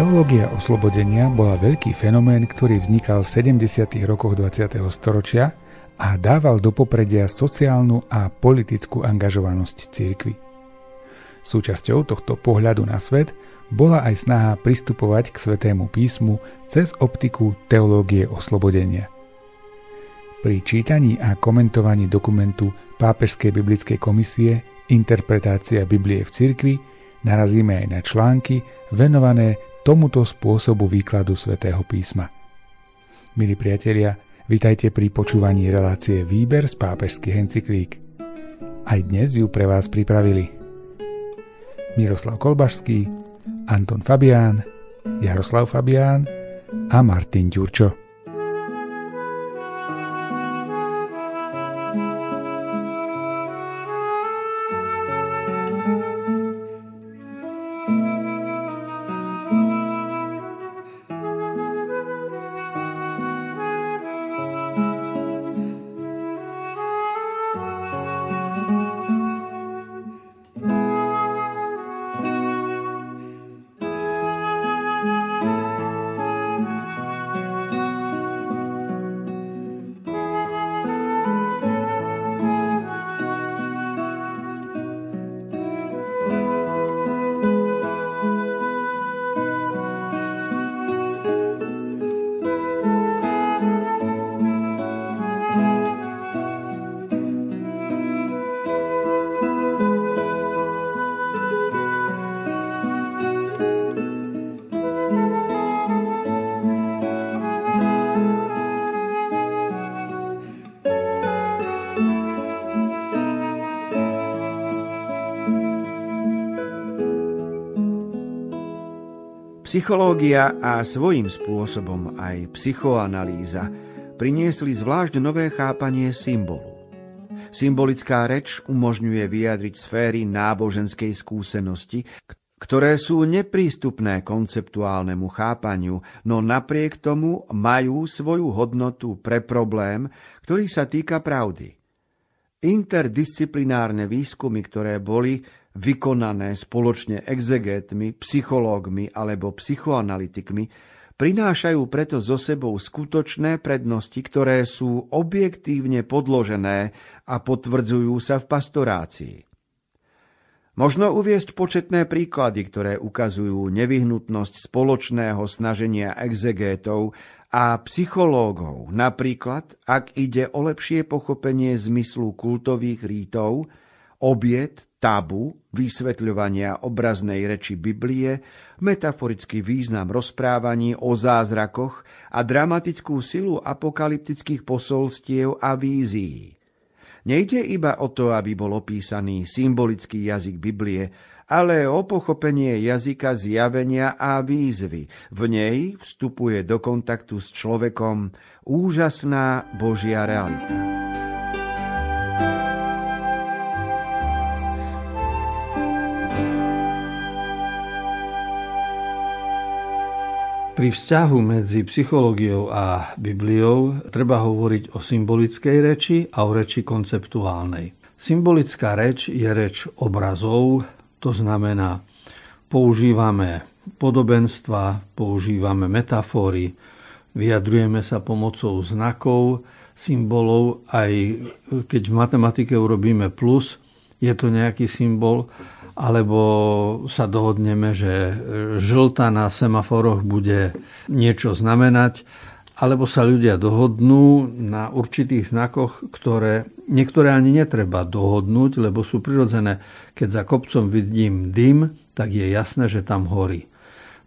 Teológia oslobodenia bola veľký fenomén, ktorý vznikal v 70. rokoch 20. storočia a dával do popredia sociálnu a politickú angažovanosť cirkvy. Súčasťou tohto pohľadu na svet bola aj snaha pristupovať k svetému písmu cez optiku teológie oslobodenia. Pri čítaní a komentovaní dokumentu Pápežskej biblickej komisie Interpretácia Biblie v cirkvi narazíme aj na články venované tomuto spôsobu výkladu svätého písma. Milí priatelia, vitajte pri počúvaní relácie Výber z pápežských encyklík. Aj dnes ju pre vás pripravili Miroslav Kolbašský, Anton Fabián, Jaroslav Fabián a Martin Ďurčo. Psychológia a svojím spôsobom aj psychoanalýza priniesli zvlášť nové chápanie symbolu. Symbolická reč umožňuje vyjadriť sféry náboženskej skúsenosti, ktoré sú neprístupné konceptuálnemu chápaniu, no napriek tomu majú svoju hodnotu pre problém, ktorý sa týka pravdy. Interdisciplinárne výskumy, ktoré boli vykonané spoločne exegétmi, psychológmi alebo psychoanalytikmi, prinášajú preto so sebou skutočné prednosti, ktoré sú objektívne podložené a potvrdzujú sa v pastorácii. Možno uviesť početné príklady, ktoré ukazujú nevyhnutnosť spoločného snaženia exegétov a psychológov, napríklad ak ide o lepšie pochopenie zmyslu kultových rítov, obiet, tabu, vysvetľovania obraznej reči Biblie, metaforický význam rozprávaní o zázrakoch a dramatickú silu apokalyptických posolstiev a vízií. Nejde iba o to, aby bol opísaný symbolický jazyk Biblie, ale o pochopenie jazyka zjavenia a výzvy. V nej vstupuje do kontaktu s človekom úžasná Božia realita. Pri vzťahu medzi psychológiou a Bibliou treba hovoriť o symbolickej reči a o reči konceptuálnej. Symbolická reč je reč obrazov, to znamená, používame podobenstva, používame metafory, vyjadrujeme sa pomocou znakov, symbolov, aj keď v matematike urobíme plus, je to nejaký symbol alebo sa dohodneme, že žlta na semaforoch bude niečo znamenať, alebo sa ľudia dohodnú na určitých znakoch, ktoré niektoré ani netreba dohodnúť, lebo sú prirodzené. Keď za kopcom vidím dym, tak je jasné, že tam horí.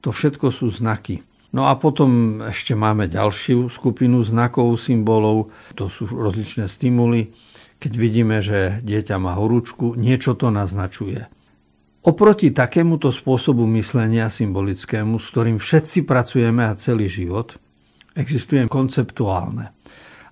To všetko sú znaky. No a potom ešte máme ďalšiu skupinu znakov, symbolov, to sú rozličné stimuly. Keď vidíme, že dieťa má horúčku, niečo to naznačuje. Oproti takémuto spôsobu myslenia symbolickému, s ktorým všetci pracujeme a celý život, existuje konceptuálne.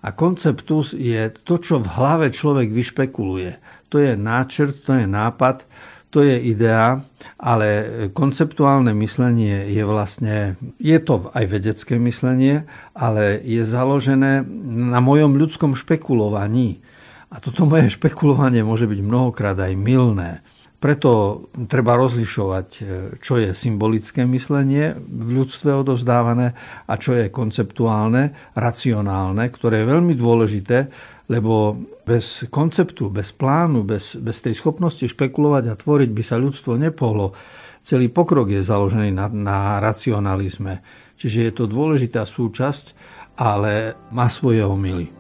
A konceptus je to, čo v hlave človek vyšpekuluje. To je náčrt, to je nápad, to je idea, ale konceptuálne myslenie je vlastne, je to aj vedecké myslenie, ale je založené na mojom ľudskom špekulovaní. A toto moje špekulovanie môže byť mnohokrát aj milné. Preto treba rozlišovať, e, čo je symbolické myslenie v ľudstve odovzdávané a čo je konceptuálne, racionálne, ktoré je veľmi dôležité, lebo bez konceptu, bez plánu, bez, bez tej schopnosti špekulovať a tvoriť by sa ľudstvo nepohlo. Celý pokrok je založený na, na racionalizme. Čiže je to dôležitá súčasť, ale má svoje omily.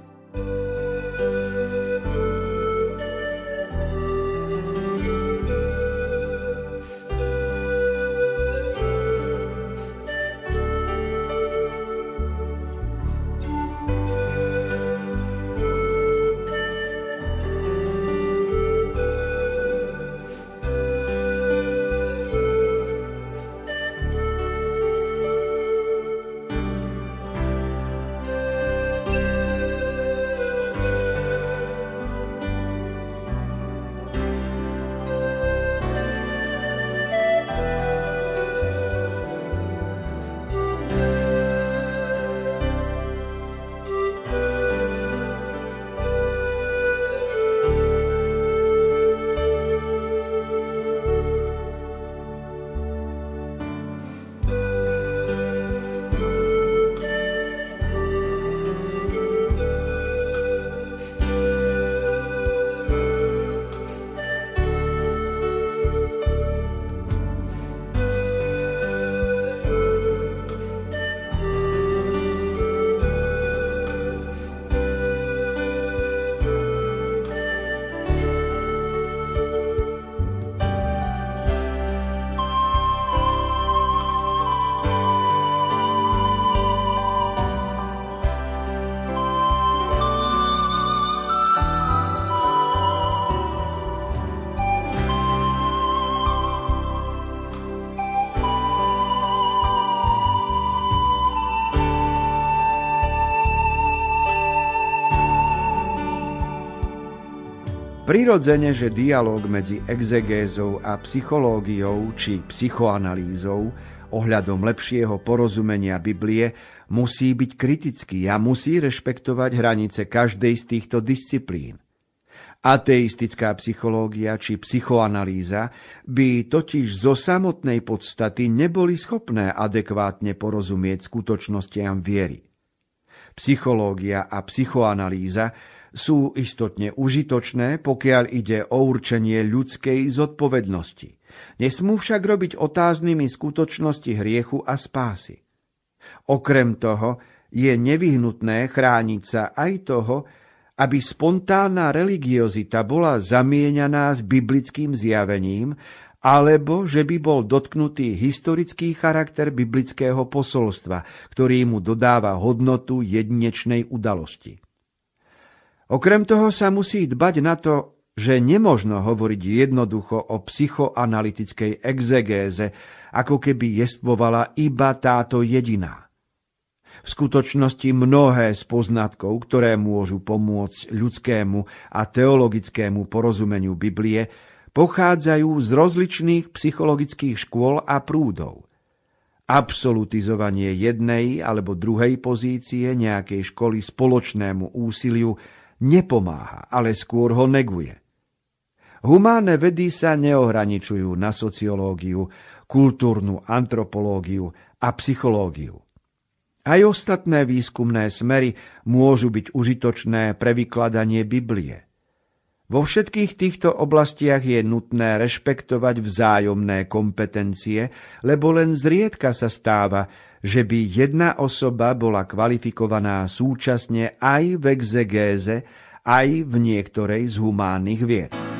Prirodzene, že dialog medzi exegézou a psychológiou či psychoanalýzou ohľadom lepšieho porozumenia Biblie musí byť kritický a musí rešpektovať hranice každej z týchto disciplín. Ateistická psychológia či psychoanalýza by totiž zo samotnej podstaty neboli schopné adekvátne porozumieť skutočnostiam viery. Psychológia a psychoanalýza sú istotne užitočné, pokiaľ ide o určenie ľudskej zodpovednosti. Nesmú však robiť otáznymi skutočnosti hriechu a spásy. Okrem toho je nevyhnutné chrániť sa aj toho, aby spontánna religiozita bola zamieňaná s biblickým zjavením, alebo že by bol dotknutý historický charakter biblického posolstva, ktorý mu dodáva hodnotu jedinečnej udalosti. Okrem toho sa musí dbať na to, že nemožno hovoriť jednoducho o psychoanalytickej exegéze, ako keby jestvovala iba táto jediná. V skutočnosti mnohé z poznatkov, ktoré môžu pomôcť ľudskému a teologickému porozumeniu Biblie, pochádzajú z rozličných psychologických škôl a prúdov. Absolutizovanie jednej alebo druhej pozície nejakej školy spoločnému úsiliu nepomáha, ale skôr ho neguje. Humánne vedy sa neohraničujú na sociológiu, kultúrnu antropológiu a psychológiu. Aj ostatné výskumné smery môžu byť užitočné pre vykladanie Biblie. Vo všetkých týchto oblastiach je nutné rešpektovať vzájomné kompetencie, lebo len zriedka sa stáva, že by jedna osoba bola kvalifikovaná súčasne aj v exegéze, aj v niektorej z humánnych vied.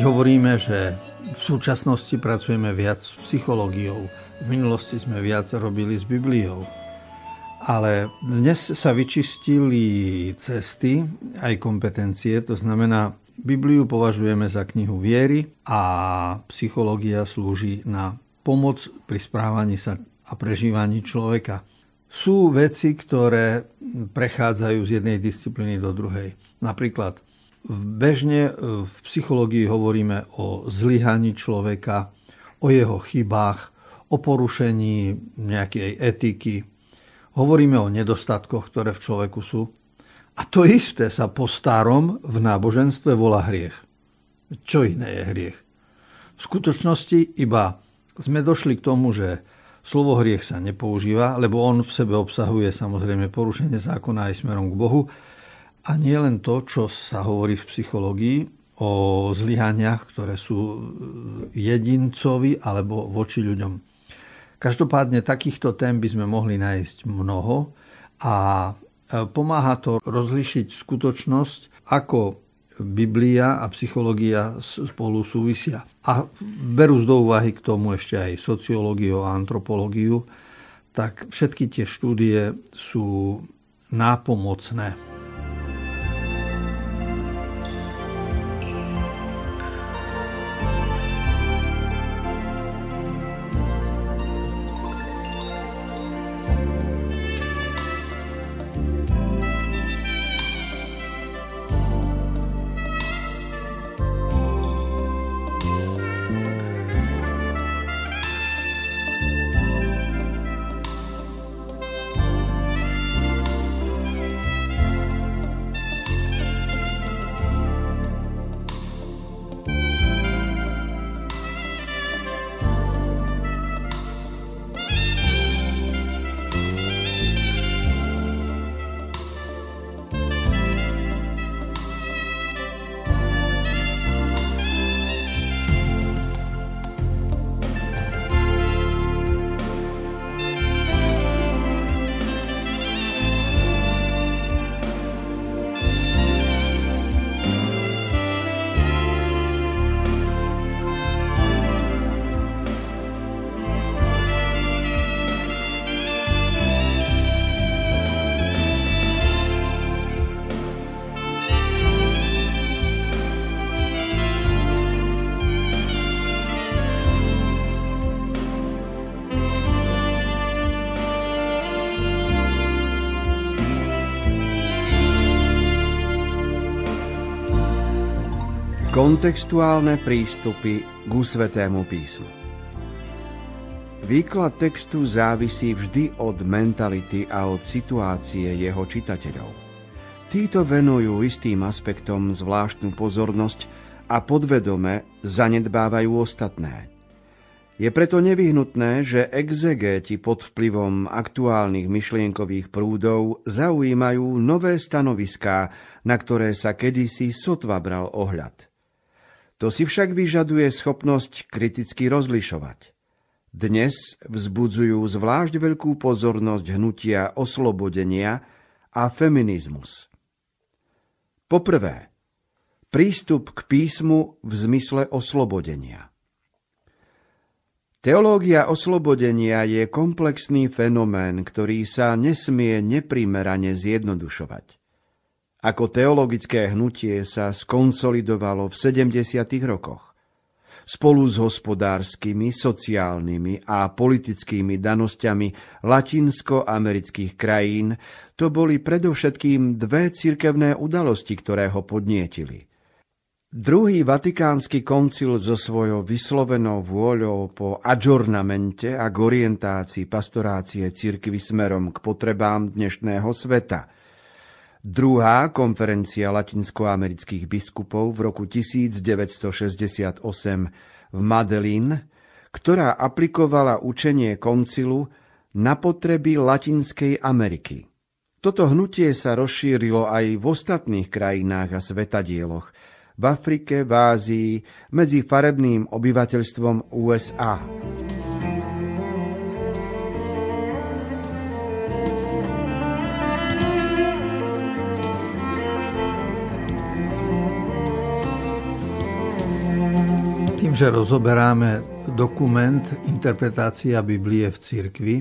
Keď hovoríme, že v súčasnosti pracujeme viac s psychológiou, v minulosti sme viac robili s Bibliou, ale dnes sa vyčistili cesty, aj kompetencie, to znamená, Bibliu považujeme za knihu viery a psychológia slúži na pomoc pri správaní sa a prežívaní človeka. Sú veci, ktoré prechádzajú z jednej disciplíny do druhej. Napríklad bežne v psychológii hovoríme o zlyhaní človeka, o jeho chybách, o porušení nejakej etiky. Hovoríme o nedostatkoch, ktoré v človeku sú. A to isté sa po starom v náboženstve volá hriech. Čo iné je hriech? V skutočnosti iba sme došli k tomu, že slovo hriech sa nepoužíva, lebo on v sebe obsahuje samozrejme porušenie zákona aj smerom k Bohu. A nie len to, čo sa hovorí v psychológii o zlyhaniach, ktoré sú jedincovi alebo voči ľuďom. Každopádne takýchto tém by sme mohli nájsť mnoho a pomáha to rozlišiť skutočnosť, ako Biblia a psychológia spolu súvisia. A berú do úvahy k tomu ešte aj sociológiu a antropológiu, tak všetky tie štúdie sú nápomocné. Kontextuálne prístupy k Svetému písmu Výklad textu závisí vždy od mentality a od situácie jeho čitateľov. Títo venujú istým aspektom zvláštnu pozornosť a podvedome zanedbávajú ostatné. Je preto nevyhnutné, že exegéti pod vplyvom aktuálnych myšlienkových prúdov zaujímajú nové stanoviská, na ktoré sa kedysi sotva bral ohľad. To si však vyžaduje schopnosť kriticky rozlišovať. Dnes vzbudzujú zvlášť veľkú pozornosť hnutia oslobodenia a feminizmus. Poprvé, prístup k písmu v zmysle oslobodenia. Teológia oslobodenia je komplexný fenomén, ktorý sa nesmie neprimerane zjednodušovať. Ako teologické hnutie sa skonsolidovalo v 70. rokoch. Spolu s hospodárskymi, sociálnymi a politickými danosťami latinsko-amerických krajín to boli predovšetkým dve cirkevné udalosti, ktoré ho podnietili. Druhý vatikánsky koncil so svojou vyslovenou vôľou po adžornamente a k orientácii pastorácie cirkvy smerom k potrebám dnešného sveta – Druhá konferencia latinskoamerických biskupov v roku 1968 v Madelín, ktorá aplikovala učenie koncilu na potreby Latinskej Ameriky. Toto hnutie sa rozšírilo aj v ostatných krajinách a svetadieloch, v Afrike, v Ázii, medzi farebným obyvateľstvom USA. Tým, že rozoberáme dokument Interpretácia Biblie v cirkvi,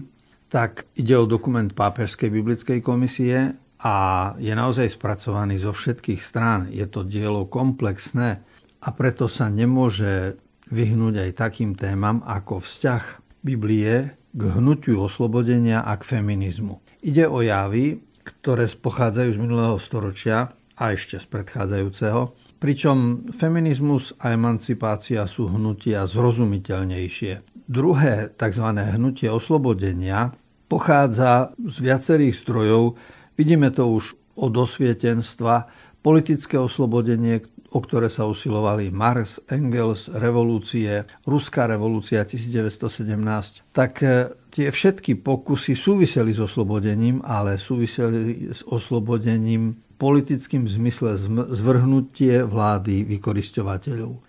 tak ide o dokument Pápežskej biblickej komisie a je naozaj spracovaný zo všetkých strán. Je to dielo komplexné a preto sa nemôže vyhnúť aj takým témam ako vzťah Biblie k hnutiu oslobodenia a k feminizmu. Ide o javy, ktoré pochádzajú z minulého storočia a ešte z predchádzajúceho, pričom feminizmus a emancipácia sú hnutia zrozumiteľnejšie. Druhé tzv. hnutie oslobodenia pochádza z viacerých strojov. Vidíme to už od osvietenstva, politické oslobodenie, o ktoré sa usilovali Marx, Engels, revolúcie, Ruská revolúcia 1917, tak e, tie všetky pokusy súviseli s oslobodením, ale súviseli s oslobodením politickým zmysle zvrhnutie vlády vykoristovateľov.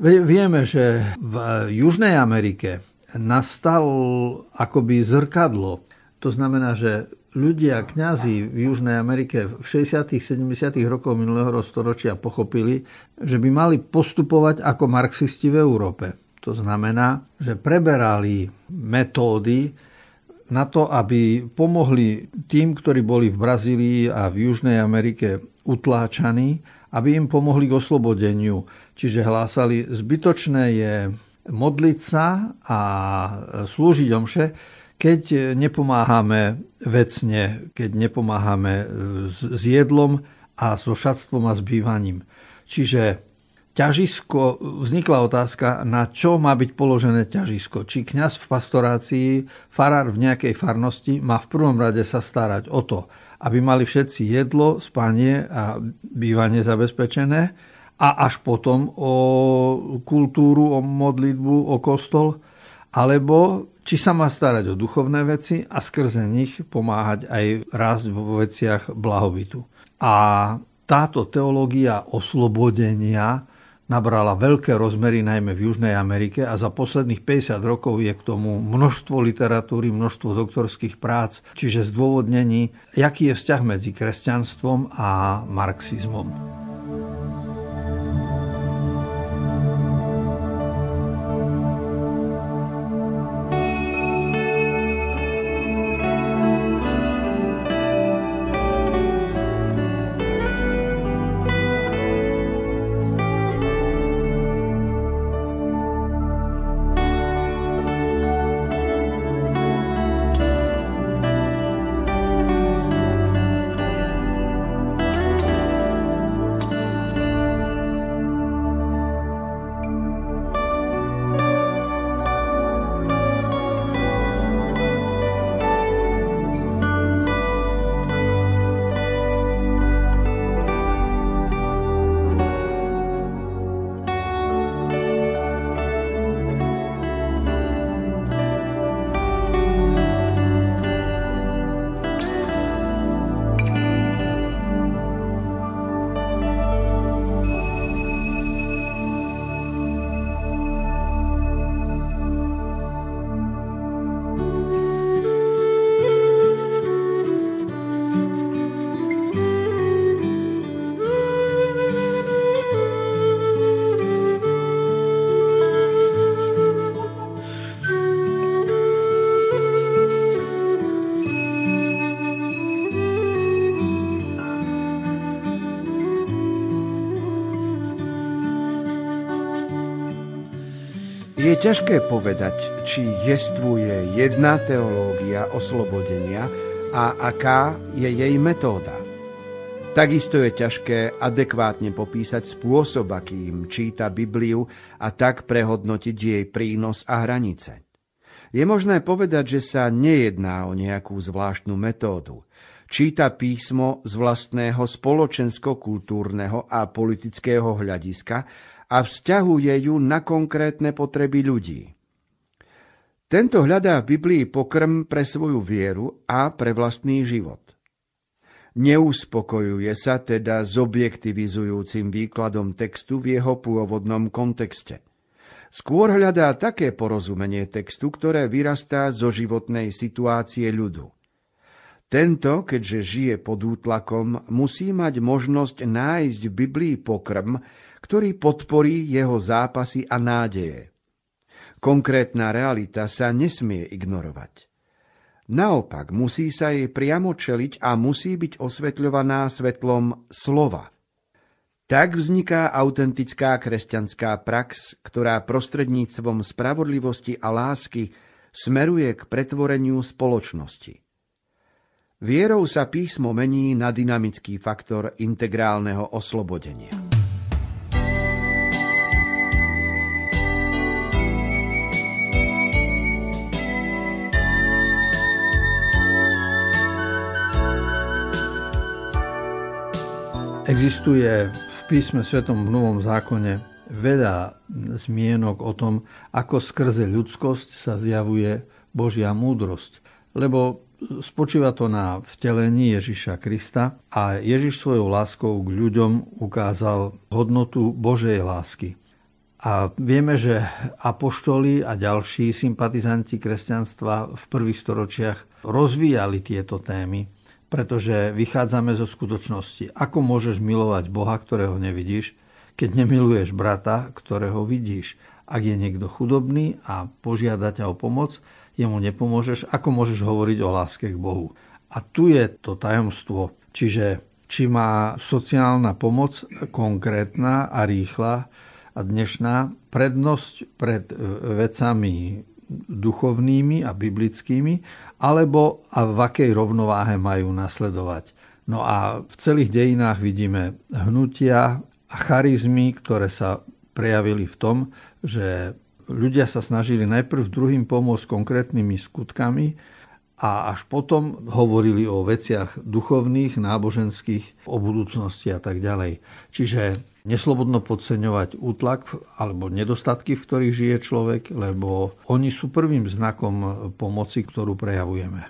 Vieme, že v Južnej Amerike nastal akoby zrkadlo. To znamená, že ľudia, kňazi v Južnej Amerike v 60. 70. rokoch minulého storočia pochopili, že by mali postupovať ako marxisti v Európe. To znamená, že preberali metódy, na to, aby pomohli tým, ktorí boli v Brazílii a v Južnej Amerike utláčaní, aby im pomohli k oslobodeniu. Čiže hlásali, zbytočné je modliť sa a slúžiť omše, keď nepomáhame vecne, keď nepomáhame s jedlom a so šatstvom a s bývaním. Čiže ťažisko, vznikla otázka, na čo má byť položené ťažisko. Či kňaz v pastorácii, farár v nejakej farnosti má v prvom rade sa starať o to, aby mali všetci jedlo, spanie a bývanie zabezpečené a až potom o kultúru, o modlitbu, o kostol, alebo či sa má starať o duchovné veci a skrze nich pomáhať aj rásť vo veciach blahobytu. A táto teológia oslobodenia nabrala veľké rozmery najmä v Južnej Amerike a za posledných 50 rokov je k tomu množstvo literatúry, množstvo doktorských prác, čiže zdôvodnení, aký je vzťah medzi kresťanstvom a marxizmom. Je ťažké povedať, či jestvuje jedna teológia oslobodenia a aká je jej metóda. Takisto je ťažké adekvátne popísať spôsob, akým číta Bibliu a tak prehodnotiť jej prínos a hranice. Je možné povedať, že sa nejedná o nejakú zvláštnu metódu. Číta písmo z vlastného spoločensko-kultúrneho a politického hľadiska a vzťahuje ju na konkrétne potreby ľudí. Tento hľadá v Biblii pokrm pre svoju vieru a pre vlastný život. Neuspokojuje sa teda s objektivizujúcim výkladom textu v jeho pôvodnom kontexte. Skôr hľadá také porozumenie textu, ktoré vyrastá zo životnej situácie ľudu. Tento, keďže žije pod útlakom, musí mať možnosť nájsť v Biblii pokrm, ktorý podporí jeho zápasy a nádeje. Konkrétna realita sa nesmie ignorovať. Naopak musí sa jej priamo čeliť a musí byť osvetľovaná svetlom slova. Tak vzniká autentická kresťanská prax, ktorá prostredníctvom spravodlivosti a lásky smeruje k pretvoreniu spoločnosti. Vierou sa písmo mení na dynamický faktor integrálneho oslobodenia. Existuje v písme svetom v Novom zákone veľa zmienok o tom, ako skrze ľudskosť sa zjavuje Božia múdrosť. Lebo spočíva to na vtelení Ježiša Krista a Ježiš svojou láskou k ľuďom ukázal hodnotu Božej lásky. A vieme, že apoštoli a ďalší sympatizanti kresťanstva v prvých storočiach rozvíjali tieto témy pretože vychádzame zo skutočnosti. Ako môžeš milovať Boha, ktorého nevidíš, keď nemiluješ brata, ktorého vidíš? Ak je niekto chudobný a požiada ťa o pomoc, jemu nepomôžeš, ako môžeš hovoriť o láske k Bohu? A tu je to tajomstvo. Čiže či má sociálna pomoc konkrétna a rýchla a dnešná prednosť pred vecami duchovnými a biblickými, alebo a v akej rovnováhe majú nasledovať. No a v celých dejinách vidíme hnutia a charizmy, ktoré sa prejavili v tom, že ľudia sa snažili najprv druhým pomôcť konkrétnymi skutkami a až potom hovorili o veciach duchovných, náboženských, o budúcnosti a tak ďalej. Čiže Neslobodno podceňovať útlak alebo nedostatky, v ktorých žije človek, lebo oni sú prvým znakom pomoci, ktorú prejavujeme.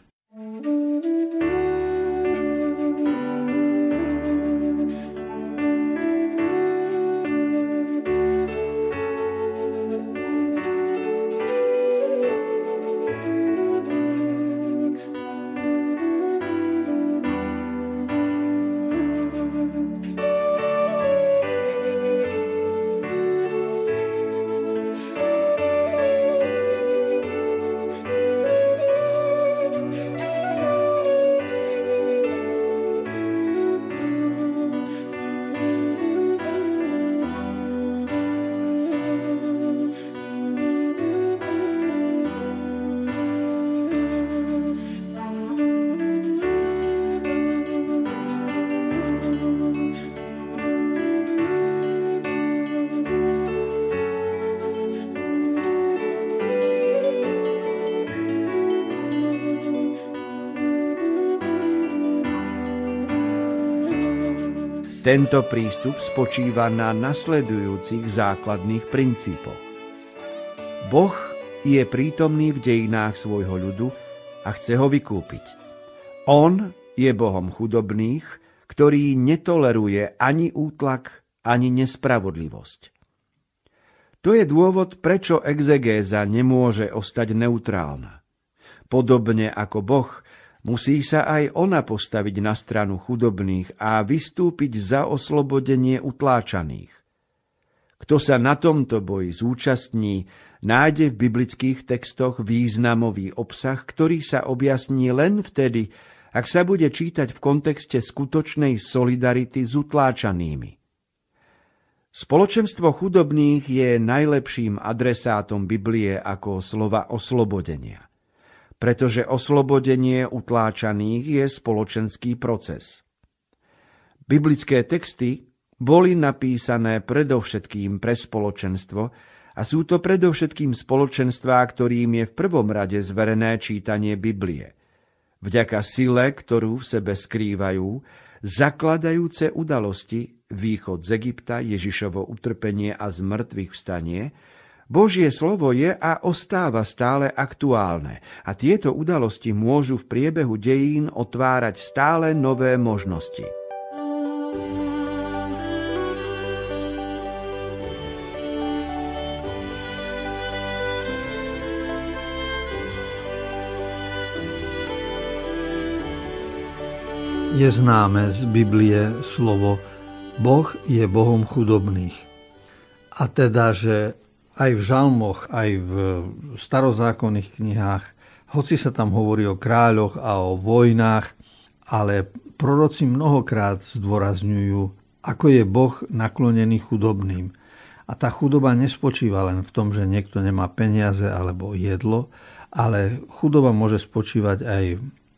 Tento prístup spočíva na nasledujúcich základných princípoch. Boh je prítomný v dejinách svojho ľudu a chce ho vykúpiť. On je Bohom chudobných, ktorý netoleruje ani útlak, ani nespravodlivosť. To je dôvod, prečo exegéza nemôže ostať neutrálna. Podobne ako Boh Musí sa aj ona postaviť na stranu chudobných a vystúpiť za oslobodenie utláčaných. Kto sa na tomto boji zúčastní, nájde v biblických textoch významový obsah, ktorý sa objasní len vtedy, ak sa bude čítať v kontexte skutočnej solidarity s utláčanými. Spoločenstvo chudobných je najlepším adresátom Biblie ako slova oslobodenia pretože oslobodenie utláčaných je spoločenský proces. Biblické texty boli napísané predovšetkým pre spoločenstvo a sú to predovšetkým spoločenstvá, ktorým je v prvom rade zverené čítanie Biblie. Vďaka sile, ktorú v sebe skrývajú, zakladajúce udalosti, východ z Egypta, Ježišovo utrpenie a zmrtvých vstanie – Božie slovo je a ostáva stále aktuálne a tieto udalosti môžu v priebehu dejín otvárať stále nové možnosti. Je známe z Biblie slovo Boh je Bohom chudobných. A teda, že aj v žalmoch, aj v starozákonných knihách, hoci sa tam hovorí o kráľoch a o vojnách, ale proroci mnohokrát zdôrazňujú, ako je Boh naklonený chudobným. A tá chudoba nespočíva len v tom, že niekto nemá peniaze alebo jedlo, ale chudoba môže spočívať aj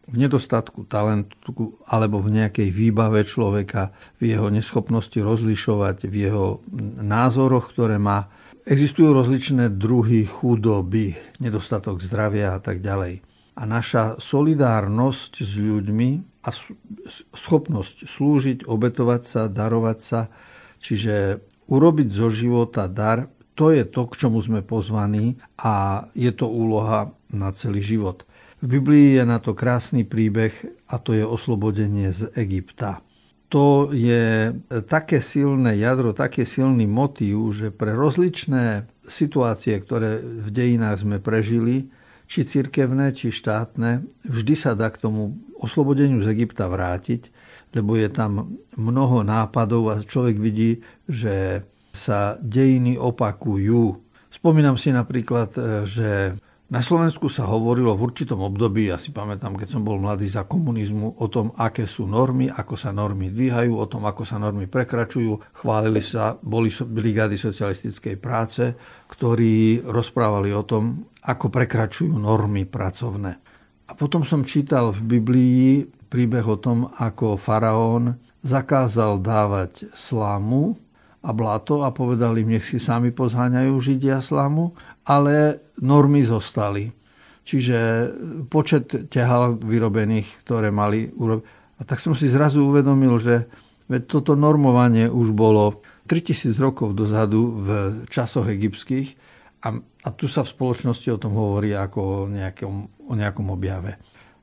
v nedostatku talentu alebo v nejakej výbave človeka, v jeho neschopnosti rozlišovať, v jeho názoroch, ktoré má. Existujú rozličné druhy chudoby, nedostatok zdravia a tak ďalej. A naša solidárnosť s ľuďmi a schopnosť slúžiť, obetovať sa, darovať sa, čiže urobiť zo života dar, to je to, k čomu sme pozvaní a je to úloha na celý život. V Biblii je na to krásny príbeh a to je oslobodenie z Egypta. To je také silné jadro, také silný motív, že pre rozličné situácie, ktoré v dejinách sme prežili, či cirkevné, či štátne, vždy sa dá k tomu oslobodeniu z Egypta vrátiť, lebo je tam mnoho nápadov a človek vidí, že sa dejiny opakujú. Spomínam si napríklad, že na Slovensku sa hovorilo v určitom období, ja si pamätám, keď som bol mladý za komunizmu, o tom, aké sú normy, ako sa normy dvíhajú, o tom, ako sa normy prekračujú. Chválili sa, boli brigády socialistickej práce, ktorí rozprávali o tom, ako prekračujú normy pracovné. A potom som čítal v Biblii príbeh o tom, ako faraón zakázal dávať slámu a blato a povedal im, nech si sami pozháňajú Židia slámu ale normy zostali. Čiže počet ťahal vyrobených, ktoré mali urobiť. A tak som si zrazu uvedomil, že toto normovanie už bolo 3000 rokov dozadu v časoch egyptských a, a tu sa v spoločnosti o tom hovorí ako o nejakom, o nejakom objave.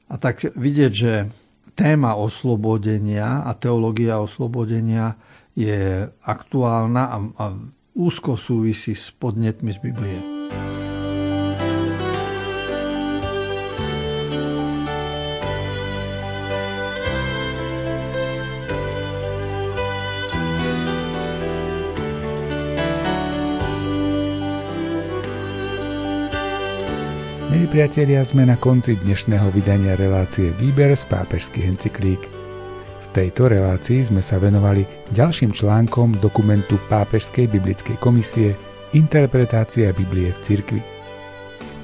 A tak vidieť, že téma oslobodenia a teológia oslobodenia je aktuálna a, a úzko súvisí s podnetmi z Biblie. Milí priatelia, sme na konci dnešného vydania relácie Výber z pápežských encyklík. Tejto relácii sme sa venovali ďalším článkom dokumentu Pápežskej biblickej komisie Interpretácia Biblie v cirkvi.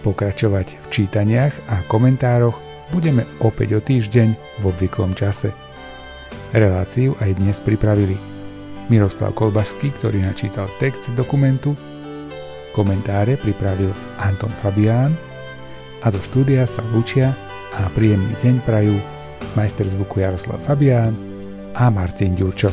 Pokračovať v čítaniach a komentároch budeme opäť o týždeň v obvyklom čase. Reláciu aj dnes pripravili Miroslav Kolbašský, ktorý načítal text dokumentu, komentáre pripravil Anton Fabián a zo štúdia sa lúčia a príjemný deň prajú majster zvuku Jaroslav Fabián a Martin Ďurčo.